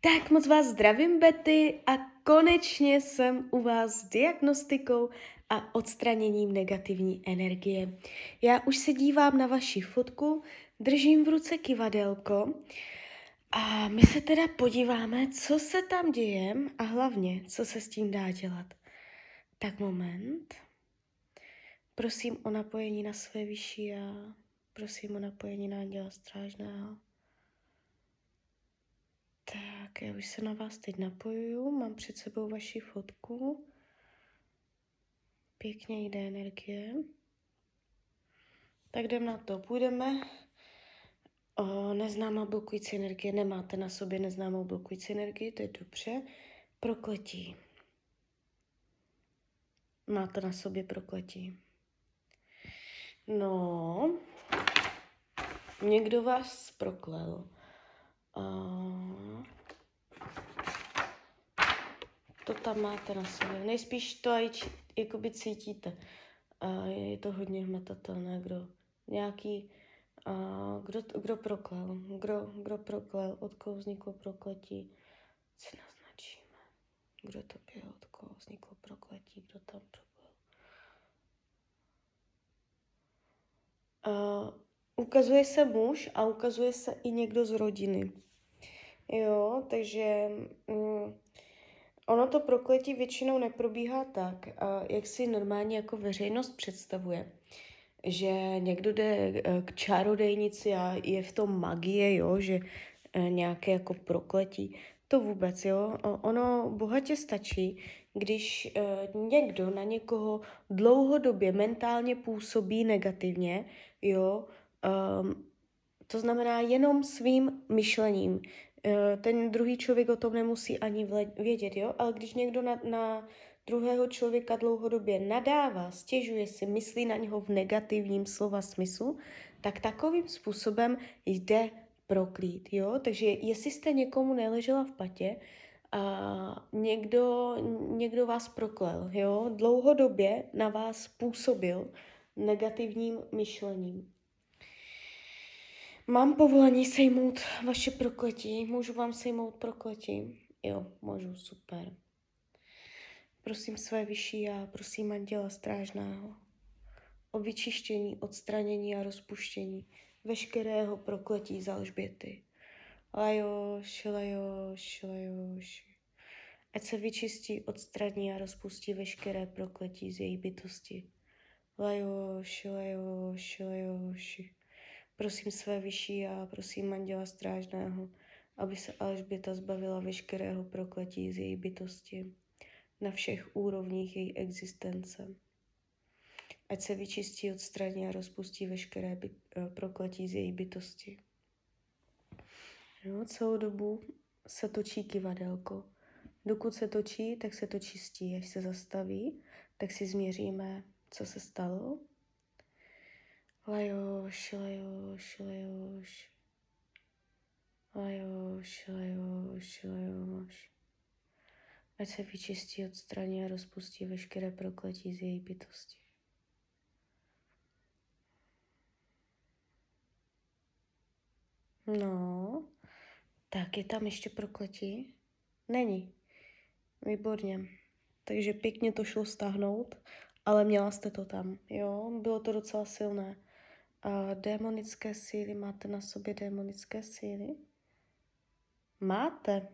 Tak moc vás zdravím, Betty, a konečně jsem u vás s diagnostikou a odstraněním negativní energie. Já už se dívám na vaši fotku, držím v ruce kivadelko a my se teda podíváme, co se tam děje a hlavně, co se s tím dá dělat. Tak moment. Prosím o napojení na své vyšší já. Prosím o napojení na Anděla Strážného. Tak, já už se na vás teď napojuju, mám před sebou vaši fotku. Pěkně jde energie. Tak jdem na to. Půjdeme. O, neznámá blokující energie. Nemáte na sobě neznámou blokující energii, to je dobře. Prokletí. Máte na sobě prokletí. No, někdo vás proklel. To tam máte na sobě. Nejspíš to aj jakoby cítíte. Uh, je to hodně hmatatelné, kdo nějaký, uh, kdo, kdo proklel, kdo, kdo proklel, od koho vzniklo prokletí, si naznačíme. Kdo to byl, od koho vzniklo prokletí, kdo tam proklel. Uh, ukazuje se muž a ukazuje se i někdo z rodiny. Jo, takže mm, ono to prokletí většinou neprobíhá tak, jak si normálně jako veřejnost představuje. Že někdo jde eh, k čarodejnici a je v tom magie, jo, že eh, nějaké jako prokletí. To vůbec, jo. Ono bohatě stačí, když eh, někdo na někoho dlouhodobě mentálně působí negativně, jo, um, to znamená jenom svým myšlením, ten druhý člověk o tom nemusí ani vědět, jo? Ale když někdo na, na druhého člověka dlouhodobě nadává, stěžuje si, myslí na něho v negativním slova smyslu, tak takovým způsobem jde proklít, jo? Takže jestli jste někomu neležela v patě a někdo, někdo vás proklel, jo? Dlouhodobě na vás působil negativním myšlením. Mám povolení sejmout vaše prokletí? Můžu vám sejmout prokletí? Jo, můžu, super. Prosím své vyšší já, prosím anděla strážného o vyčištění, odstranění a rozpuštění veškerého prokletí za Alžběty. Lajoš, lajoš, lajoš. Ať se vyčistí, odstraní a rozpustí veškeré prokletí z její bytosti. Lajoš, lajoš, lajoš. Prosím své vyšší a prosím Anděla Strážného, aby se Alžběta zbavila veškerého prokletí z její bytosti na všech úrovních její existence. Ať se vyčistí, odstraní a rozpustí veškeré by, uh, prokletí z její bytosti. No, celou dobu se točí kivadelko. Dokud se točí, tak se to čistí. Až se zastaví, tak si změříme, co se stalo Lajoš, lajoš, lajoš. Lajoš, lajoš, lajoš. Ať se vyčistí, odstraní a rozpustí veškeré prokletí z její bytosti. No, tak je tam ještě prokletí? Není. Výborně. Takže pěkně to šlo stáhnout, ale měla jste to tam, jo? Bylo to docela silné. Uh, démonické síly, máte na sobě démonické síly? Máte.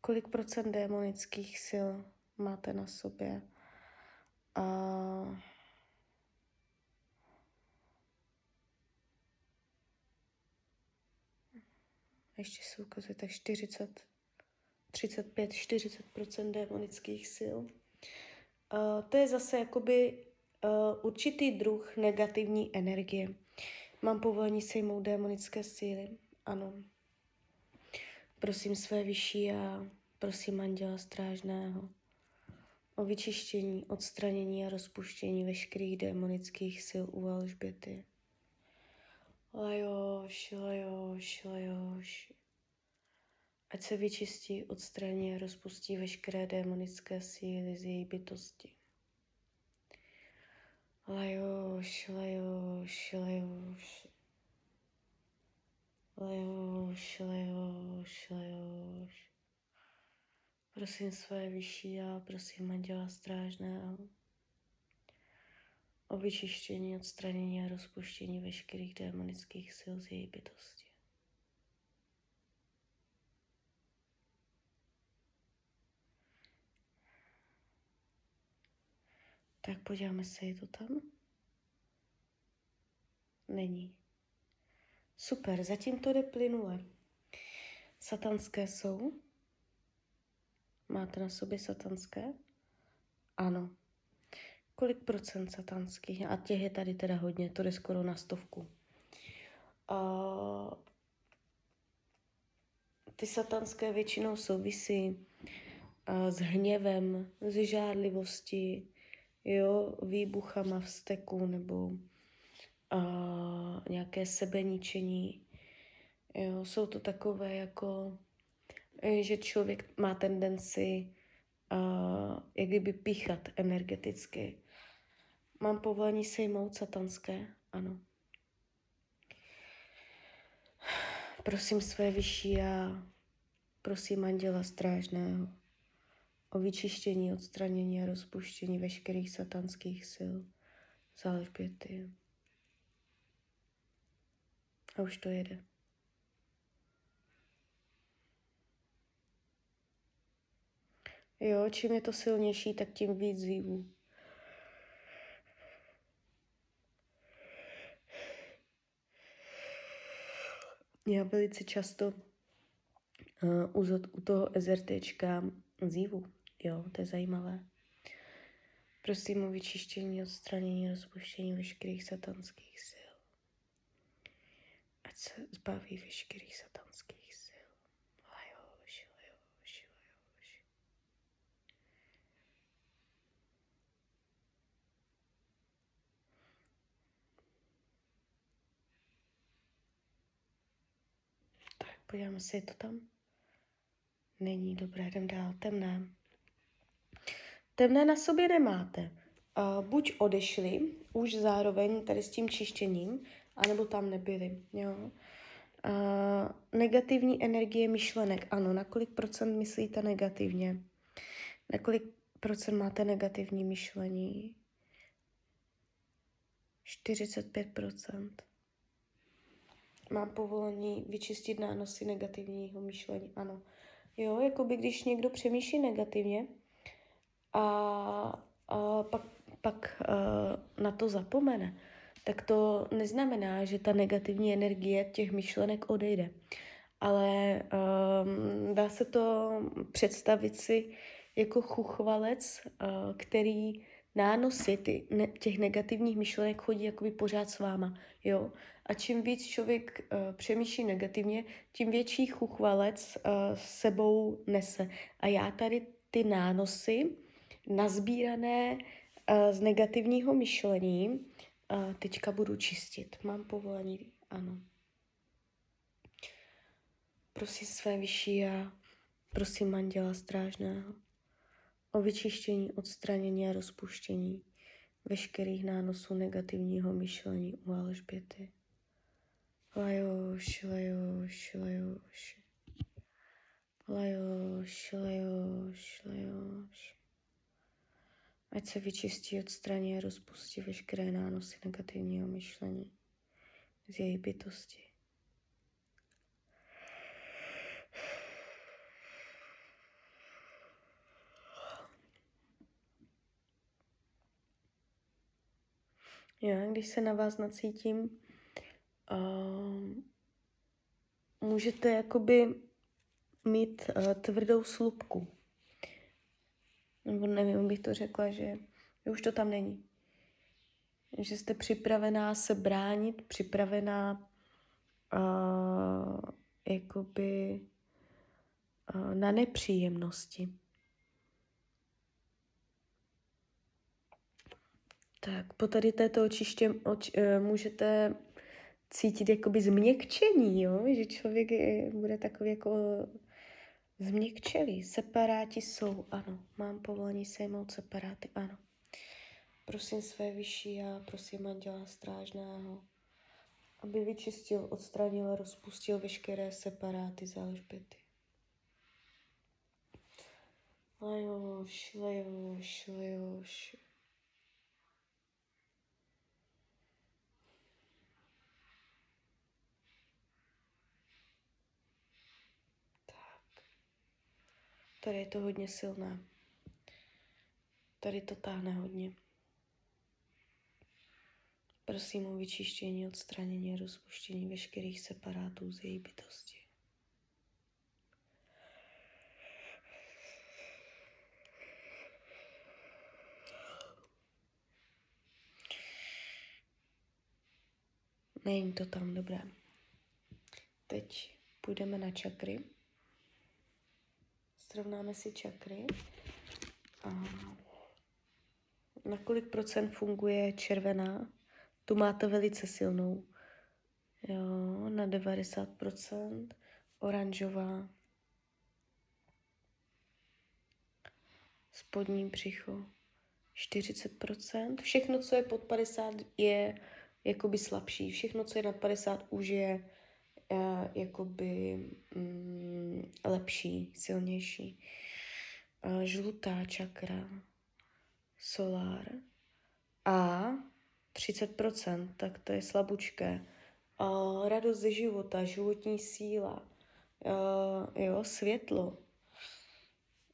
Kolik procent démonických sil máte na sobě? Uh, ještě se ukazuje tak 40, 35, 40% démonických sil. Uh, to je zase jakoby určitý druh negativní energie. Mám povolení sejmout démonické síly? Ano. Prosím své vyšší a prosím anděla strážného o vyčištění, odstranění a rozpuštění veškerých démonických sil u Alžběty. Lajoš, lajoš, lajoš. Ať se vyčistí, odstraní a rozpustí veškeré démonické síly z její bytosti. Lajoš, lajoš, lajoš. Lajoš, lajoš, lajoš. Prosím své vyšší a prosím Anděla Strážného o vyčištění, odstranění a rozpuštění veškerých démonických sil z její bytosti. Tak podíváme se, je to tam? Není. Super, zatím to jde plynule. Satanské jsou? Máte na sobě satanské? Ano. Kolik procent satanských? A těch je tady teda hodně, to jde skoro na stovku. A ty satanské většinou souvisí s hněvem, s žádlivostí, jo, výbuchama v steku nebo a, nějaké sebeničení. Jo, jsou to takové jako, že člověk má tendenci uh, jak kdyby píchat energeticky. Mám povolení sejmout satanské? Ano. Prosím své vyšší a prosím anděla strážného o vyčištění, odstranění a rozpuštění veškerých satanských sil z Alžběty. A už to jede. Jo, čím je to silnější, tak tím víc zívů. Já velice často uh, u, u toho SRTčka zívu. Jo, to je zajímavé. Prosím o vyčištění, odstranění, rozpuštění veškerých satanských sil. Ať se zbaví veškerých satanských sil. Lajoš, lajoš, lajoš. Tak, podíváme se, je to tam? Není dobré, jdem dál, temné. Temné na sobě nemáte. Uh, buď odešli už zároveň tady s tím čištěním, anebo tam nebyli. Jo? Uh, negativní energie myšlenek. Ano, na kolik procent myslíte negativně? Na kolik procent máte negativní myšlení? 45 procent. Mám povolení vyčistit nánosy negativního myšlení. Ano. Jo, jako by když někdo přemýšlí negativně, a, a pak, pak uh, na to zapomene, tak to neznamená, že ta negativní energie těch myšlenek odejde. Ale um, dá se to představit si jako chuchvalec, uh, který nánosy ty, ne, těch negativních myšlenek chodí jakoby pořád s váma, jo. A čím víc člověk uh, přemýšlí negativně, tím větší chuchvalec uh, sebou nese. A já tady ty nánosy nazbírané uh, z negativního myšlení uh, teďka budu čistit. Mám povolení? Ano. Prosím své vyšší a prosím manděla strážného o vyčištění, odstranění a rozpuštění veškerých nánosů negativního myšlení u Alžběty. Lajoš, lajoš, lajoš. Lajoš, lajoš, lajoš. Ať se vyčistí, odstraní a rozpustí veškeré nánosy negativního myšlení z její bytosti. Já, když se na vás nacítím, uh, můžete jakoby mít uh, tvrdou slupku nebo nevím, bych to řekla, že, že už to tam není. Že jste připravená se bránit, připravená uh, jakoby uh, na nepříjemnosti. Tak po tady této očiště oč, uh, můžete cítit jakoby změkčení, jo? že člověk je, bude takový jako Změkčeli, separáti jsou, ano. Mám povolení sejmout separáty, ano. Prosím své vyšší a prosím anděla strážného, aby vyčistil, odstranil a rozpustil veškeré separáty z Alžběty. Lajoš, lajoš, lajoš. Tady je to hodně silné. Tady to táhne hodně. Prosím o vyčištění, odstranění a rozpuštění veškerých separátů z její bytosti. Není to tam dobré. Teď půjdeme na čakry. Srovnáme si čakry. A na kolik procent funguje červená? Tu máte velice silnou. Jo, na 90%. Oranžová. Spodní břicho. 40%. Všechno, co je pod 50, je jakoby slabší. Všechno, co je nad 50, už je uh, jakoby mm, lepší, silnější. Uh, žlutá čakra, solár a 30%, tak to je slabučké. Uh, radost ze života, životní síla, uh, jo, světlo,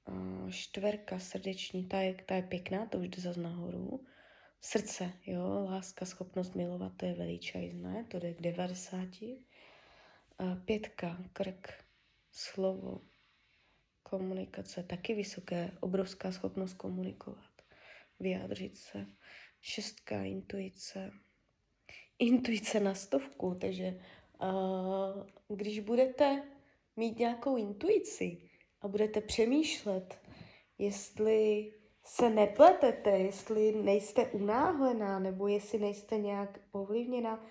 uh, štverka srdeční, ta je, ta je pěkná, to už jde zase nahoru. Srdce, jo, láska, schopnost milovat, to je veličajné, to jde k 90. Pětka, krk, slovo, komunikace, taky vysoké, obrovská schopnost komunikovat, vyjádřit se. Šestka, intuice. Intuice na stovku, takže když budete mít nějakou intuici a budete přemýšlet, jestli se nepletete, jestli nejste unáhlená nebo jestli nejste nějak ovlivněna,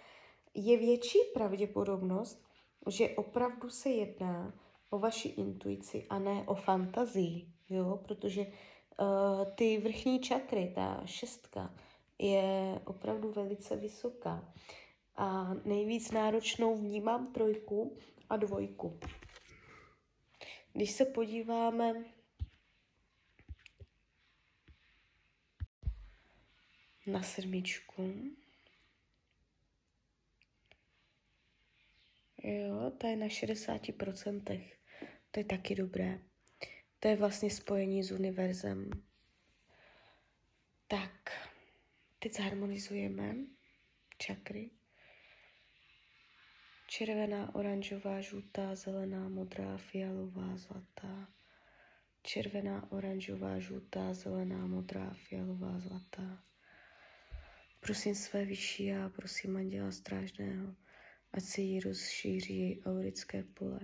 je větší pravděpodobnost, že opravdu se jedná o vaši intuici a ne o fantazii, jo? protože uh, ty vrchní čakry, ta šestka, je opravdu velice vysoká. A nejvíc náročnou vnímám trojku a dvojku. Když se podíváme na sedmičku. Jo, ta je na 60%. To je taky dobré. To je vlastně spojení s univerzem. Tak, teď zharmonizujeme čakry. Červená, oranžová, žlutá, zelená, modrá, fialová, zlatá. Červená, oranžová, žlutá, zelená, modrá, fialová, zlatá. Prosím své vyšší já, prosím Anděla Strážného, ať se jí rozšíří její aurické pole,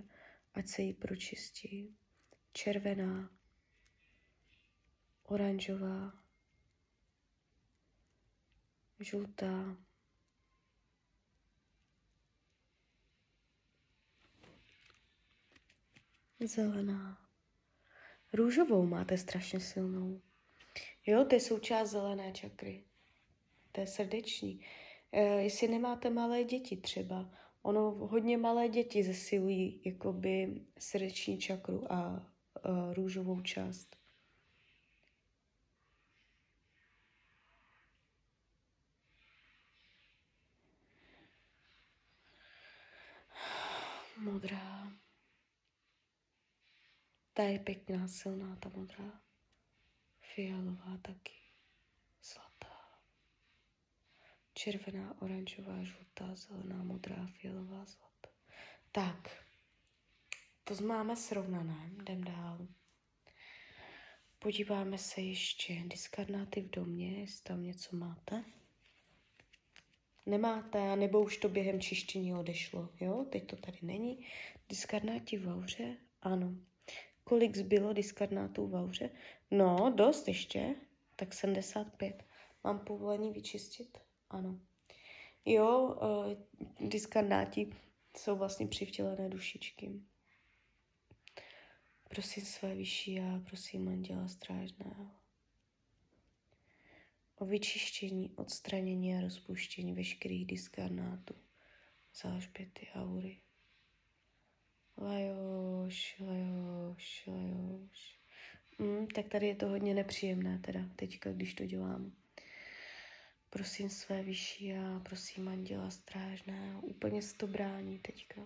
ať se jí pročistí. Červená, oranžová, žlutá, zelená. Růžovou máte strašně silnou. Jo, to je součást zelené čakry to je srdeční. E, jestli nemáte malé děti třeba, ono hodně malé děti zesilují jakoby srdeční čakru a, a růžovou část. Modrá. Ta je pěkná, silná, ta modrá. Fialová taky. Červená, oranžová, žlutá, zelená, modrá, fialová, zlatá. Tak, to máme srovnané, jdem dál. Podíváme se ještě diskarnáty v domě, jestli tam něco máte. Nemáte, nebo už to během čištění odešlo, jo? Teď to tady není. Diskarnáti v auře? Ano. Kolik zbylo diskarnátů v auře? No, dost ještě, tak 75. Mám povolení vyčistit? Ano. Jo, uh, jsou vlastně přivtělené dušičky. Prosím své vyšší já, prosím Anděla Strážného o vyčištění, odstranění a rozpuštění veškerých diskarnátů, zážběty, aury. Lajoš, lajoš, lajoš. Mm, tak tady je to hodně nepříjemné teda teďka, když to dělám. Prosím své vyšší a prosím anděla strážného, úplně se to brání teďka.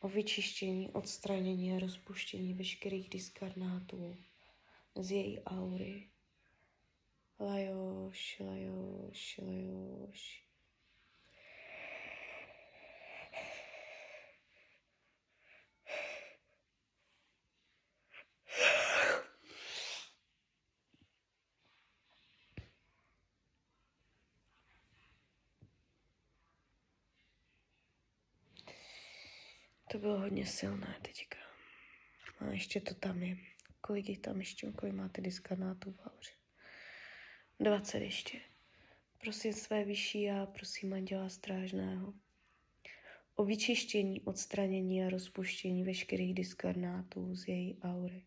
O vyčištění, odstranění a rozpuštění veškerých diskarnátů z její aury. Lajoš, lajoš, lajoš. To bylo hodně silné teďka. A ještě to tam je. Kolik jich tam ještě, kolik máte diskarnátů v auře? 20 ještě. Prosím své vyšší a prosím anděla strážného o vyčištění, odstranění a rozpuštění veškerých diskarnátů z její aury.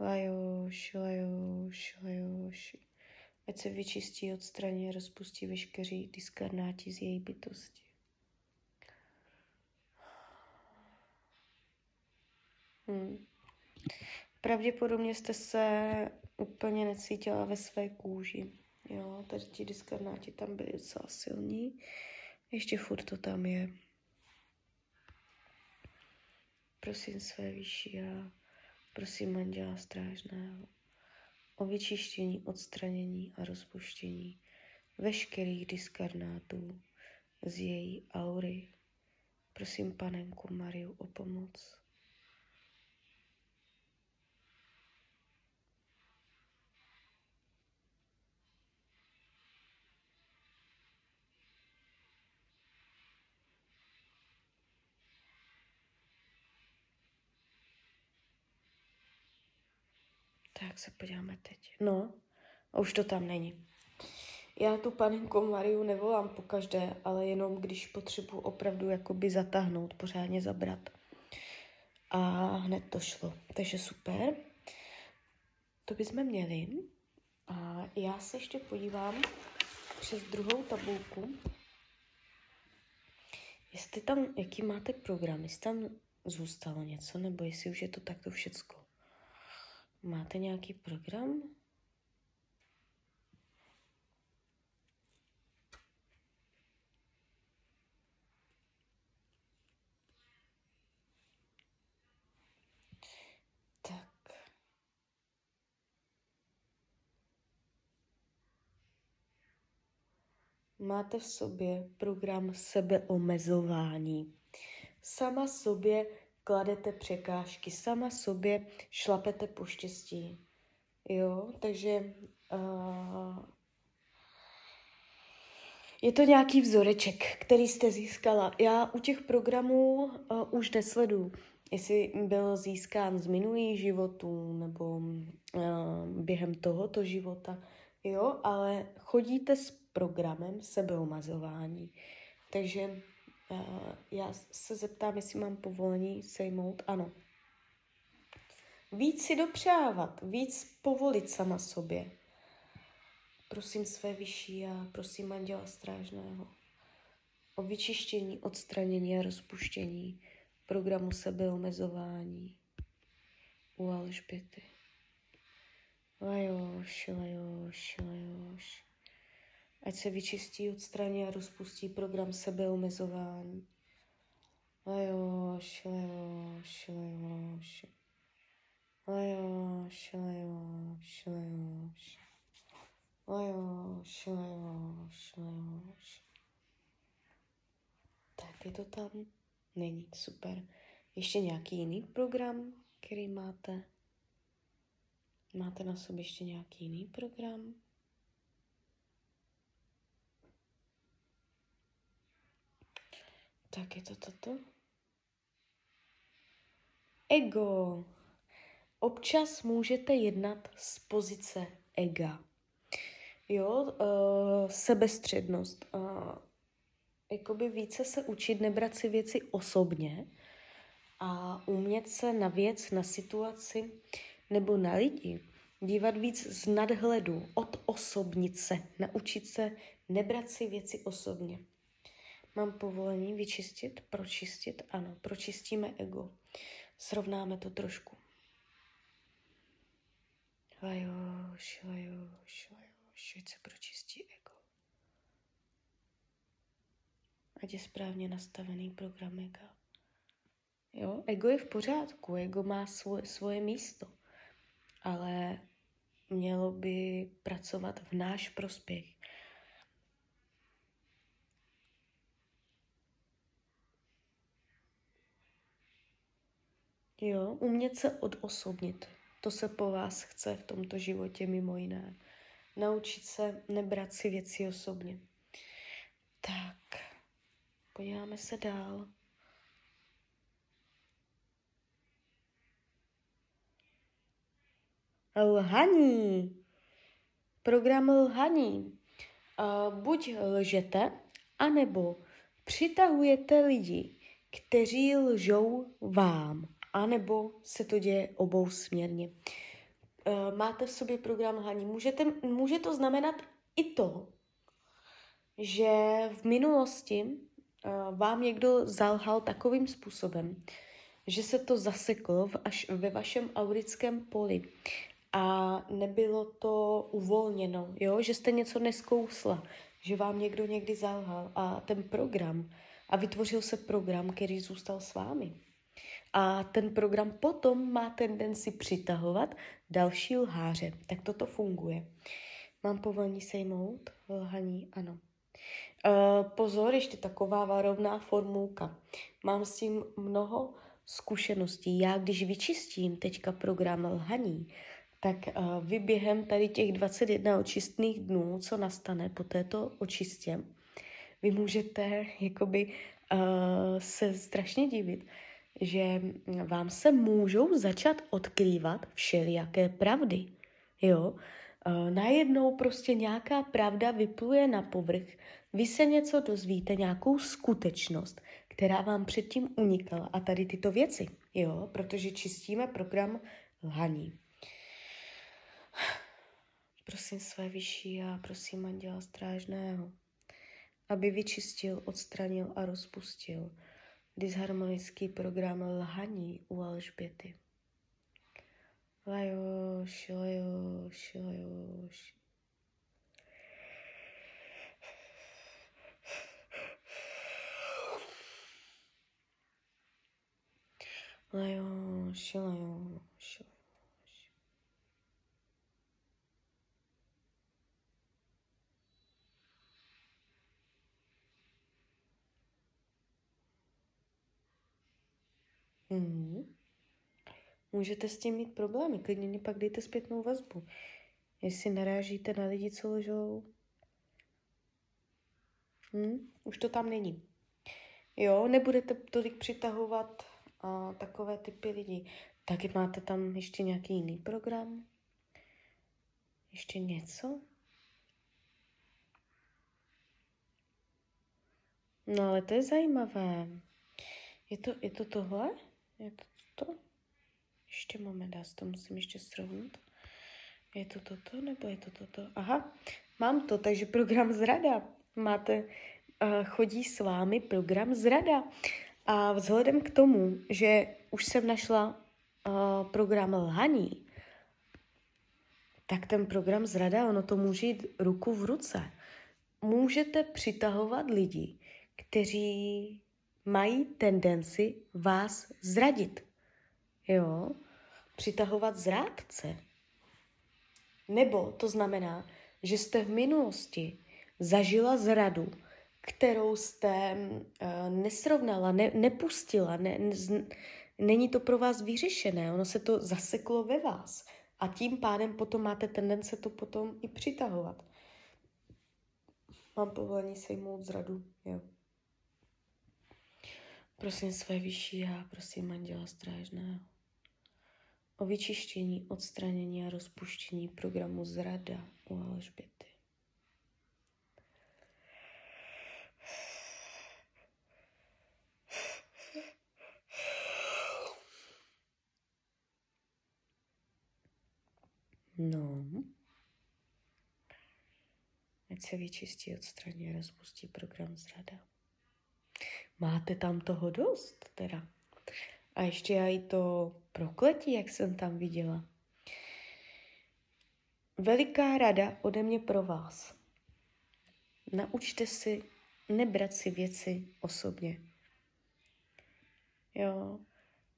Lajoš, lajoš, lajoš. Ať se vyčistí, odstraní a rozpustí veškerý diskarnáti z její bytosti. Hmm. Pravděpodobně jste se úplně necítila ve své kůži. Jo, tady ti diskarnáti tam byli docela silní. Ještě furt to tam je. Prosím své vyšší a prosím manžela strážného o vyčištění, odstranění a rozpuštění veškerých diskarnátů z její aury. Prosím panenku Mariu o pomoc. Tak se podíváme teď. No, a už to tam není. Já tu panenku Mariu nevolám po každé, ale jenom když potřebuji opravdu jakoby zatáhnout, pořádně zabrat. A hned to šlo. Takže super. To bychom měli. A já se ještě podívám přes druhou tabulku, jestli tam, jaký máte program, jestli tam zůstalo něco, nebo jestli už je to takto všecko. Máte nějaký program? Tak. Máte v sobě program sebeomezování. Sama sobě kladete překážky, sama sobě šlapete po štěstí. Jo, takže uh, je to nějaký vzoreček, který jste získala. Já u těch programů uh, už nesledu, jestli byl získán z minulých životů nebo uh, během tohoto života, jo, ale chodíte s programem sebeomazování. Takže Uh, já se zeptám, jestli mám povolení sejmout. Ano. Víc si dopřávat, víc povolit sama sobě. Prosím své vyšší a prosím anděla strážného o vyčištění, odstranění a rozpuštění programu sebeomezování u Alžběty. Lajoš, lajoš, lajoš ať se vyčistí, odstraní a rozpustí program sebeomezování. Lajoš, lajoš, lajoš. Lajoš, lajoš, lajoš. Lajoš, lajoš, lajoš. Tak je to tam? Není, super. Ještě nějaký jiný program, který máte? Máte na sobě ještě nějaký jiný program? Tak je to toto. Ego. Občas můžete jednat z pozice ega. Jo, uh, sebestřednost. Uh, jakoby více se učit nebrat si věci osobně a umět se na věc, na situaci nebo na lidi dívat víc z nadhledu, od osobnice, naučit se nebrat si věci osobně. Mám povolení vyčistit, pročistit? Ano, pročistíme ego. Srovnáme to trošku. Lajoš, lajoš, lajoš, ať se pročistí ego. Ať je správně nastavený program ega. Jo, ego je v pořádku, ego má svoje, svoje místo, ale mělo by pracovat v náš prospěch. Jo, umět se odosobnit. To se po vás chce v tomto životě mimo jiné. Naučit se nebrat si věci osobně. Tak, podíváme se dál. Lhaní. Program lhaní. Uh, buď lžete, anebo přitahujete lidi, kteří lžou vám, anebo se to děje obou směrně. Uh, máte v sobě program lhaní. Můžete, může to znamenat i to, že v minulosti uh, vám někdo zalhal takovým způsobem, že se to zaseklo v, až ve vašem aurickém poli a nebylo to uvolněno, jo? že jste něco neskousla, že vám někdo někdy zalhal a ten program, a vytvořil se program, který zůstal s vámi. A ten program potom má tendenci přitahovat další lháře. Tak toto funguje. Mám povolení sejmout? Lhaní? Ano. Uh, pozor, ještě taková varovná formulka. Mám s tím mnoho zkušeností. Já, když vyčistím teďka program lhaní, tak uh, vy během tady těch 21 očistných dnů, co nastane po této očistě, vy můžete jakoby uh, se strašně divit, že vám se můžou začat odkrývat všelijaké pravdy. Jo? Uh, najednou prostě nějaká pravda vypluje na povrch, vy se něco dozvíte, nějakou skutečnost, která vám předtím unikala a tady tyto věci, jo, protože čistíme program lhaní. Prosím své vyšší a prosím anděla strážného, aby vyčistil, odstranil a rozpustil disharmonický program lhaní u Alžběty. Lajoš, lajoš, lajoš. Lajoš, lajoš, Mm. Můžete s tím mít problémy, klidně mě pak dejte zpětnou vazbu. Jestli narážíte na lidi, co lžou. Hm? Už to tam není. Jo, nebudete tolik přitahovat a, takové typy lidí. Taky máte tam ještě nějaký jiný program? Ještě něco? No ale to je zajímavé. Je to, je to tohle? Je to toto? Ještě moment, já to musím ještě srovnat. Je to toto nebo je to toto? Aha, mám to, takže program zrada. Máte, uh, chodí s vámi program zrada. A vzhledem k tomu, že už jsem našla uh, program lhaní, tak ten program zrada, ono to může jít ruku v ruce. Můžete přitahovat lidi, kteří mají tendenci vás zradit. Jo? Přitahovat zrádce. Nebo to znamená, že jste v minulosti zažila zradu, kterou jste uh, nesrovnala, ne, nepustila, ne, ne, není to pro vás vyřešené, ono se to zaseklo ve vás a tím pádem potom máte tendence to potom i přitahovat. Mám povolení sejmout zradu, jo. Prosím své vyšší já, prosím Anděla Strážného o vyčištění, odstranění a rozpuštění programu Zrada u Alžběty. No. Ať se vyčistí, odstraní a rozpustí program Zrada. Máte tam toho dost teda. A ještě i to prokletí, jak jsem tam viděla. veliká rada ode mě pro vás. Naučte si nebrat si věci osobně. Jo.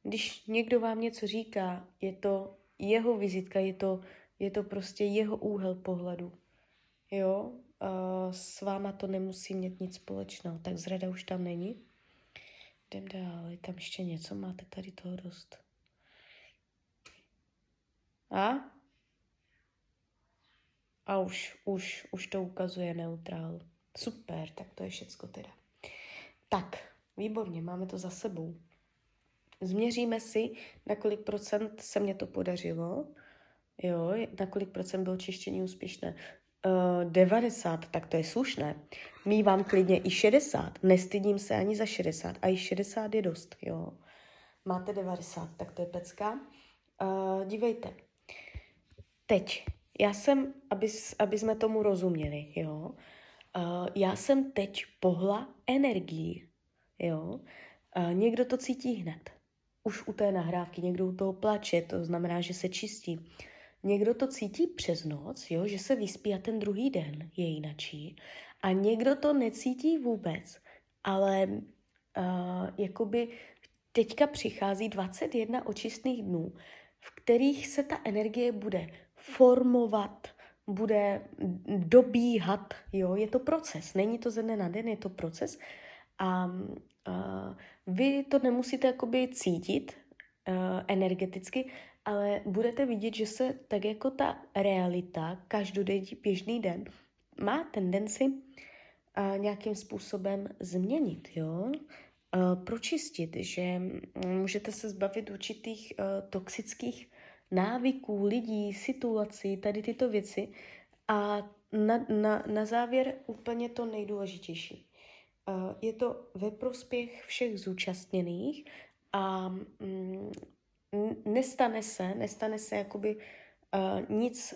Když někdo vám něco říká, je to jeho vizitka, je to, je to prostě jeho úhel pohledu. Jo, s váma to nemusí mít nic společného, tak zrada už tam není. Jdem dál, je tam ještě něco, máte tady toho dost. A? A už, už, už to ukazuje neutrál. Super, tak to je všecko teda. Tak, výborně, máme to za sebou. Změříme si, na kolik procent se mně to podařilo. Jo, na kolik procent bylo čištění úspěšné. Uh, 90, tak to je slušné. Mívám klidně i 60. Nestydím se ani za 60. A i 60 je dost, jo. Máte 90, tak to je pecka. Uh, dívejte. Teď, já jsem, aby, aby jsme tomu rozuměli, jo. Uh, já jsem teď pohla energii, jo. Uh, někdo to cítí hned už u té nahrávky, někdo u toho plače, to znamená, že se čistí. Někdo to cítí přes noc, jo, že se vyspí a ten druhý den je jinačí. A někdo to necítí vůbec, ale uh, jakoby teďka přichází 21 očistných dnů, v kterých se ta energie bude formovat, bude dobíhat, jo, je to proces, není to ze dne na den, je to proces a uh, vy to nemusíte jakoby cítit uh, energeticky, ale budete vidět, že se tak jako ta realita, každodenní běžný den, má tendenci uh, nějakým způsobem změnit, jo? Uh, pročistit, že můžete se zbavit určitých toxických návyků, lidí, situací, tady tyto věci. A na, na, na závěr úplně to nejdůležitější. Je to ve prospěch všech zúčastněných a mm, nestane se, nestane se jakoby uh, nic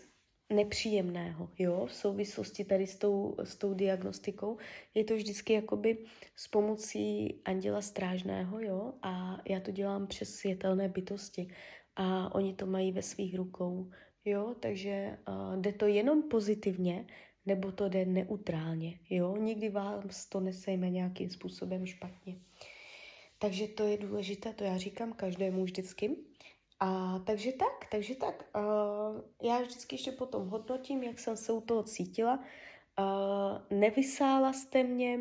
nepříjemného, jo, v souvislosti tady s tou, s tou diagnostikou. Je to vždycky jakoby s pomocí anděla strážného, jo, a já to dělám přes světelné bytosti a oni to mají ve svých rukou, jo, takže uh, jde to jenom pozitivně nebo to jde neutrálně, jo? Nikdy vás to nesejme nějakým způsobem špatně. Takže to je důležité, to já říkám každému vždycky. A takže tak, takže tak. Uh, já vždycky ještě potom hodnotím, jak jsem se u toho cítila. Uh, nevysála jste mě,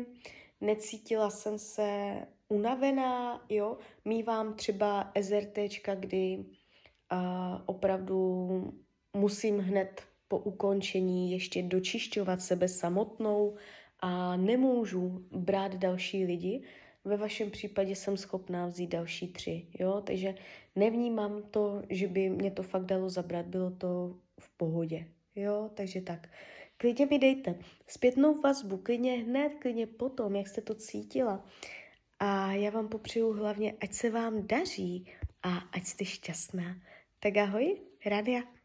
necítila jsem se unavená, jo. Mývám třeba SRTčka, kdy uh, opravdu musím hned po ukončení ještě dočišťovat sebe samotnou a nemůžu brát další lidi, ve vašem případě jsem schopná vzít další tři, jo, takže nevnímám to, že by mě to fakt dalo zabrat, bylo to v pohodě, jo, takže tak. Klidně mi dejte zpětnou vazbu, klidně hned, klidně potom, jak jste to cítila. A já vám popřeju hlavně, ať se vám daří a ať jste šťastná. Tak ahoj, Radia.